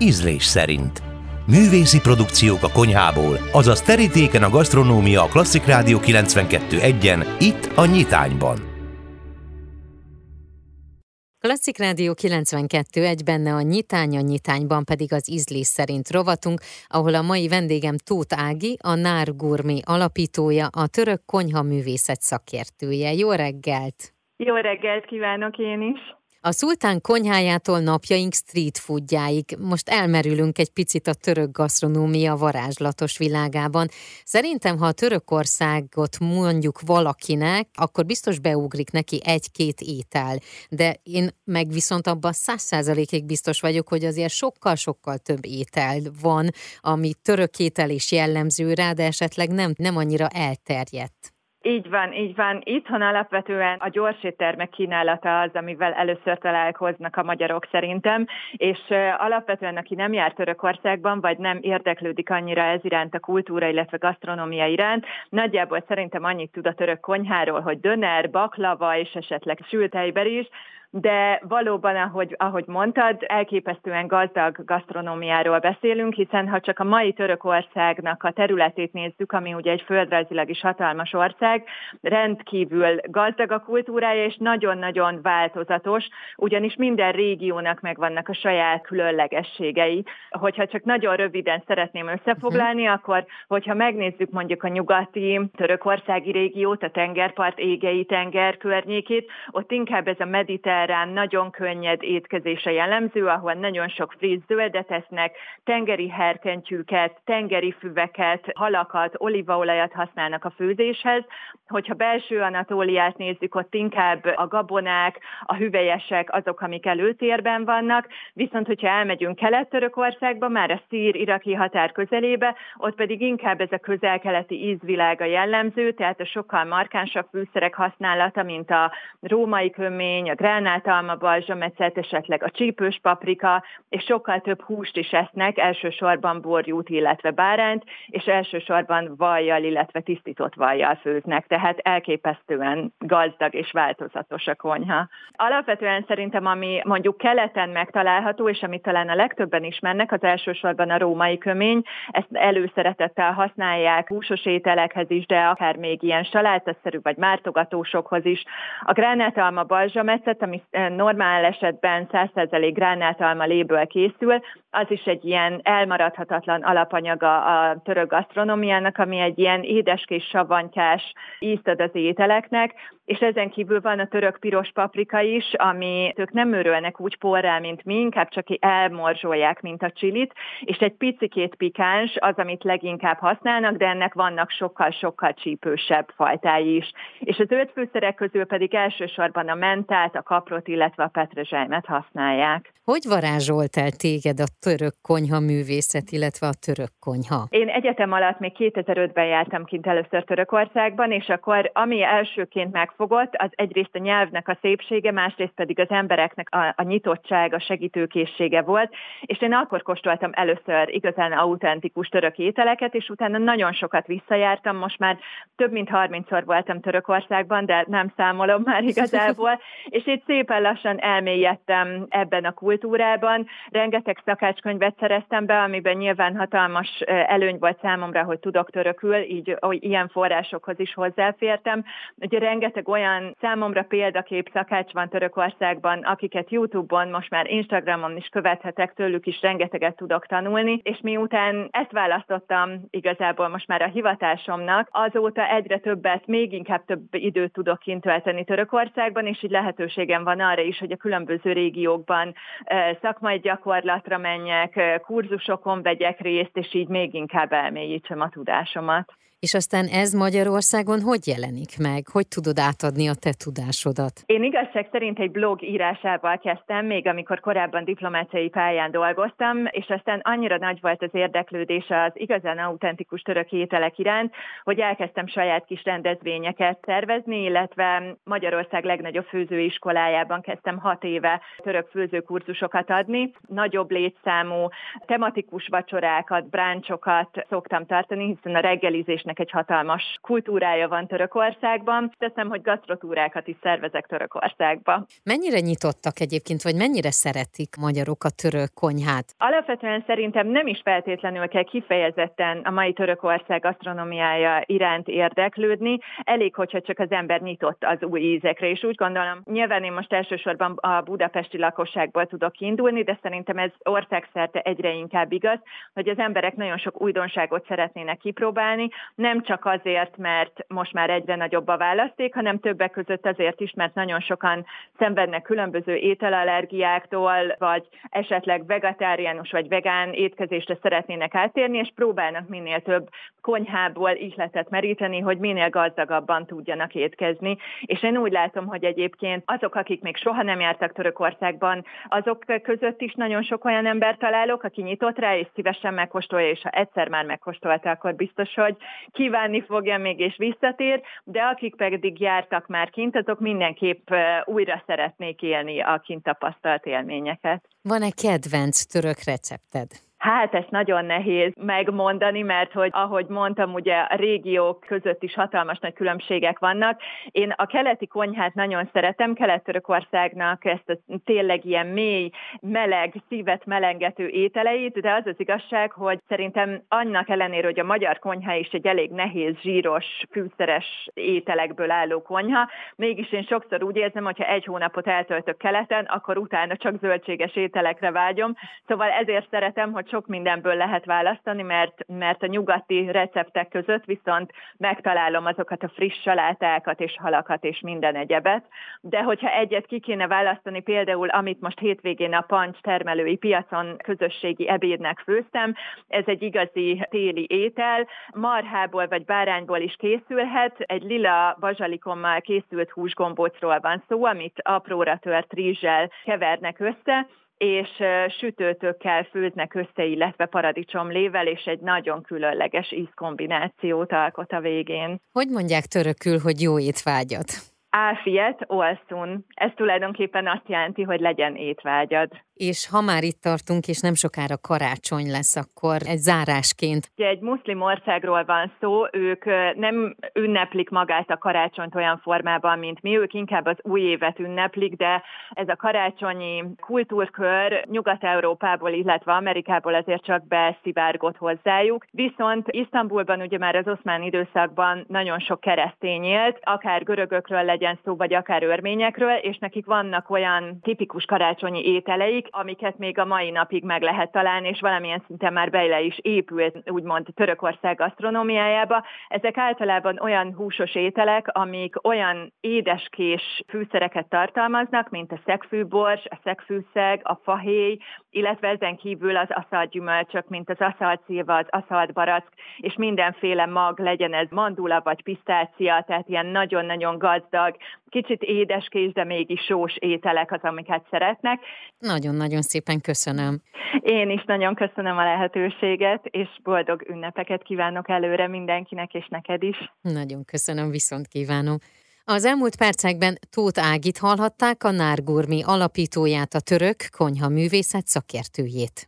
ízlés szerint. Művészi produkciók a konyhából, azaz terítéken a gasztronómia a Klasszik Rádió 92.1-en, itt a Nyitányban. Klasszik Rádió 92 egy benne a nyitány, a nyitányban pedig az ízlés szerint rovatunk, ahol a mai vendégem Tóth Ági, a Nár Gurmi alapítója, a török konyha művészet szakértője. Jó reggelt! Jó reggelt kívánok én is! A szultán konyhájától napjaink street foodjáig. Most elmerülünk egy picit a török gasztronómia varázslatos világában. Szerintem, ha a Törökországot mondjuk valakinek, akkor biztos beugrik neki egy-két étel. De én meg viszont abban száz százalékig biztos vagyok, hogy azért sokkal-sokkal több étel van, ami török étel is jellemző rá, de esetleg nem, nem annyira elterjedt. Így van, így van. Itthon alapvetően a gyors éttermek kínálata az, amivel először találkoznak a magyarok szerintem, és alapvetően aki nem jár Törökországban, vagy nem érdeklődik annyira ez iránt a kultúra, illetve gasztronómia iránt, nagyjából szerintem annyit tud a török konyháról, hogy döner, baklava és esetleg sült is, de valóban, ahogy, ahogy mondtad, elképesztően gazdag gasztronómiáról beszélünk, hiszen ha csak a mai Törökországnak a területét nézzük, ami ugye egy földrajzilag is hatalmas ország, rendkívül gazdag a kultúrája, és nagyon-nagyon változatos, ugyanis minden régiónak megvannak a saját különlegességei. Hogyha csak nagyon röviden szeretném összefoglalni, uh-huh. akkor hogyha megnézzük mondjuk a nyugati törökországi régiót, a tengerpart égei tenger környékét, ott inkább ez a mediterrán mediterrán, nagyon könnyed étkezése jellemző, ahol nagyon sok friss zöldet esznek, tengeri herkentyűket, tengeri füveket, halakat, olívaolajat használnak a főzéshez. Hogyha belső Anatóliát nézzük, ott inkább a gabonák, a hüvelyesek azok, amik előtérben vannak, viszont hogyha elmegyünk Kelet-Törökországba, már a szír-iraki határ közelébe, ott pedig inkább ez a közel-keleti ízvilága jellemző, tehát a sokkal markánsabb fűszerek használata, mint a római kömény, a gránát, granáltalma, balzsamecet, esetleg a csípős paprika, és sokkal több húst is esznek, elsősorban borjút, illetve bárányt, és elsősorban vajjal, illetve tisztított vajjal főznek, tehát elképesztően gazdag és változatos a konyha. Alapvetően szerintem, ami mondjuk keleten megtalálható, és amit talán a legtöbben ismernek, az elsősorban a római kömény, ezt előszeretettel használják húsos ételekhez is, de akár még ilyen salátaszerű vagy mártogatósokhoz is. A gránátalma balzsamecet, ami normál esetben 100% gránátalma léből készül, az is egy ilyen elmaradhatatlan alapanyaga a török gasztronómiának, ami egy ilyen édeskés savantyás ízt ad az ételeknek, és ezen kívül van a török piros paprika is, ami ők nem örülnek úgy porrá, mint mi, inkább csak elmorzsolják, mint a csilit, és egy picikét pikáns az, amit leginkább használnak, de ennek vannak sokkal-sokkal csípősebb fajtái is. És az öt fűszerek közül pedig elsősorban a mentát, a kaprot, illetve a petrezselymet használják. Hogy varázsolt el téged a török konyha művészet, illetve a török konyha? Én egyetem alatt még 2005-ben jártam kint először Törökországban, és akkor ami elsőként megfogott, az egyrészt a nyelvnek a szépsége, másrészt pedig az embereknek a, a nyitottság, a segítőkészsége volt, és én akkor kóstoltam először igazán autentikus török ételeket, és utána nagyon sokat visszajártam, most már több mint 30-szor voltam Törökországban, de nem számolom már igazából, és itt szépen lassan elmélyedtem ebben a kultúrában. Rengeteg szakácskönyvet szereztem be, amiben nyilván hatalmas előny volt számomra, hogy tudok törökül, így hogy ilyen forrásokhoz is hozzáfértem. Ugye rengeteg olyan számomra példakép szakács van Törökországban, akiket YouTube-on, most már Instagramon is követhetek, tőlük is rengeteget tudok tanulni, és miután ezt választottam igazából most már a hivatásomnak, azóta egyre többet, még inkább több időt tudok kint tölteni Törökországban, és így lehetőségem van arra is, hogy a különböző régiókban szakmai gyakorlatra menjek, kurzusokon vegyek részt, és így még inkább elmélyítsem a tudásomat. És aztán ez Magyarországon hogy jelenik meg? Hogy tudod átadni a te tudásodat? Én igazság szerint egy blog írásával kezdtem, még amikor korábban diplomáciai pályán dolgoztam, és aztán annyira nagy volt az érdeklődés az igazán autentikus török ételek iránt, hogy elkezdtem saját kis rendezvényeket szervezni, illetve Magyarország legnagyobb főzőiskolájában kezdtem hat éve török főzőkurzusokat adni. Nagyobb létszámú tematikus vacsorákat, bráncsokat szoktam tartani, hiszen a reggelizés főzésnek egy hatalmas kultúrája van Törökországban. Teszem, hogy gasztrotúrákat is szervezek Törökországba. Mennyire nyitottak egyébként, vagy mennyire szeretik magyarok a török konyhát? Alapvetően szerintem nem is feltétlenül kell kifejezetten a mai Törökország gasztronómiája iránt érdeklődni, elég, hogyha csak az ember nyitott az új ízekre, és úgy gondolom, nyilván én most elsősorban a budapesti lakosságból tudok indulni, de szerintem ez országszerte egyre inkább igaz, hogy az emberek nagyon sok újdonságot szeretnének kipróbálni, nem csak azért, mert most már egyre nagyobb a választék, hanem többek között azért is, mert nagyon sokan szenvednek különböző ételallergiáktól, vagy esetleg vegetáriánus vagy vegán étkezésre szeretnének átérni, és próbálnak minél több konyhából ihletet meríteni, hogy minél gazdagabban tudjanak étkezni. És én úgy látom, hogy egyébként azok, akik még soha nem jártak Törökországban, azok között is nagyon sok olyan ember találok, aki nyitott rá, és szívesen megkóstolja, és ha egyszer már megkóstolta, akkor biztos, hogy kívánni fogja még, és visszatér, de akik pedig jártak már kint, azok mindenképp újra szeretnék élni a kint tapasztalt élményeket. Van-e kedvenc török recepted? Hát ezt nagyon nehéz megmondani, mert hogy ahogy mondtam, ugye a régiók között is hatalmas nagy különbségek vannak. Én a keleti konyhát nagyon szeretem, Kelet-Törökországnak ezt a tényleg ilyen mély, meleg, szívet melengető ételeit, de az az igazság, hogy szerintem annak ellenére, hogy a magyar konyha is egy elég nehéz, zsíros, fűszeres ételekből álló konyha, mégis én sokszor úgy érzem, hogyha egy hónapot eltöltök keleten, akkor utána csak zöldséges ételekre vágyom. Szóval ezért szeretem, hogy sok mindenből lehet választani, mert, mert a nyugati receptek között viszont megtalálom azokat a friss salátákat és halakat és minden egyebet. De hogyha egyet ki kéne választani, például amit most hétvégén a Pancs termelői piacon közösségi ebédnek főztem, ez egy igazi téli étel, marhából vagy bárányból is készülhet, egy lila bazsalikommal készült húsgombócról van szó, amit apróra tört rizssel kevernek össze, és sütőtökkel főznek össze, illetve paradicsomlével, és egy nagyon különleges ízkombinációt alkot a végén. Hogy mondják törökül, hogy jó étvágyat? Áfiet, olszun. Ez tulajdonképpen azt jelenti, hogy legyen étvágyad. És ha már itt tartunk, és nem sokára karácsony lesz, akkor egy zárásként. Ugye egy muszlim országról van szó, ők nem ünneplik magát a karácsonyt olyan formában, mint mi, ők inkább az új évet ünneplik, de ez a karácsonyi kultúrkör Nyugat-Európából, illetve Amerikából azért csak beszivárgott hozzájuk. Viszont Isztambulban ugye már az oszmán időszakban nagyon sok keresztény élt, akár görögökről legyen szó, vagy akár örményekről, és nekik vannak olyan tipikus karácsonyi ételeik, amiket még a mai napig meg lehet találni, és valamilyen szinten már bele is épült, úgymond Törökország gasztronómiájába. Ezek általában olyan húsos ételek, amik olyan édeskés fűszereket tartalmaznak, mint a szegfűbors, a szegfűszeg, a fahéj, illetve ezen kívül az aszalt gyümölcsök, mint az aszalt szilva, az aszalt barack, és mindenféle mag, legyen ez mandula vagy pisztácia, tehát ilyen nagyon-nagyon gazdag, kicsit édeskés, de mégis sós ételek az, amiket szeretnek. Nagyon-nagyon szépen köszönöm. Én is nagyon köszönöm a lehetőséget, és boldog ünnepeket kívánok előre mindenkinek, és neked is. Nagyon köszönöm, viszont kívánom. Az elmúlt percekben Tóth Ágit hallhatták, a Nárgurmi alapítóját, a török konyha művészet szakértőjét.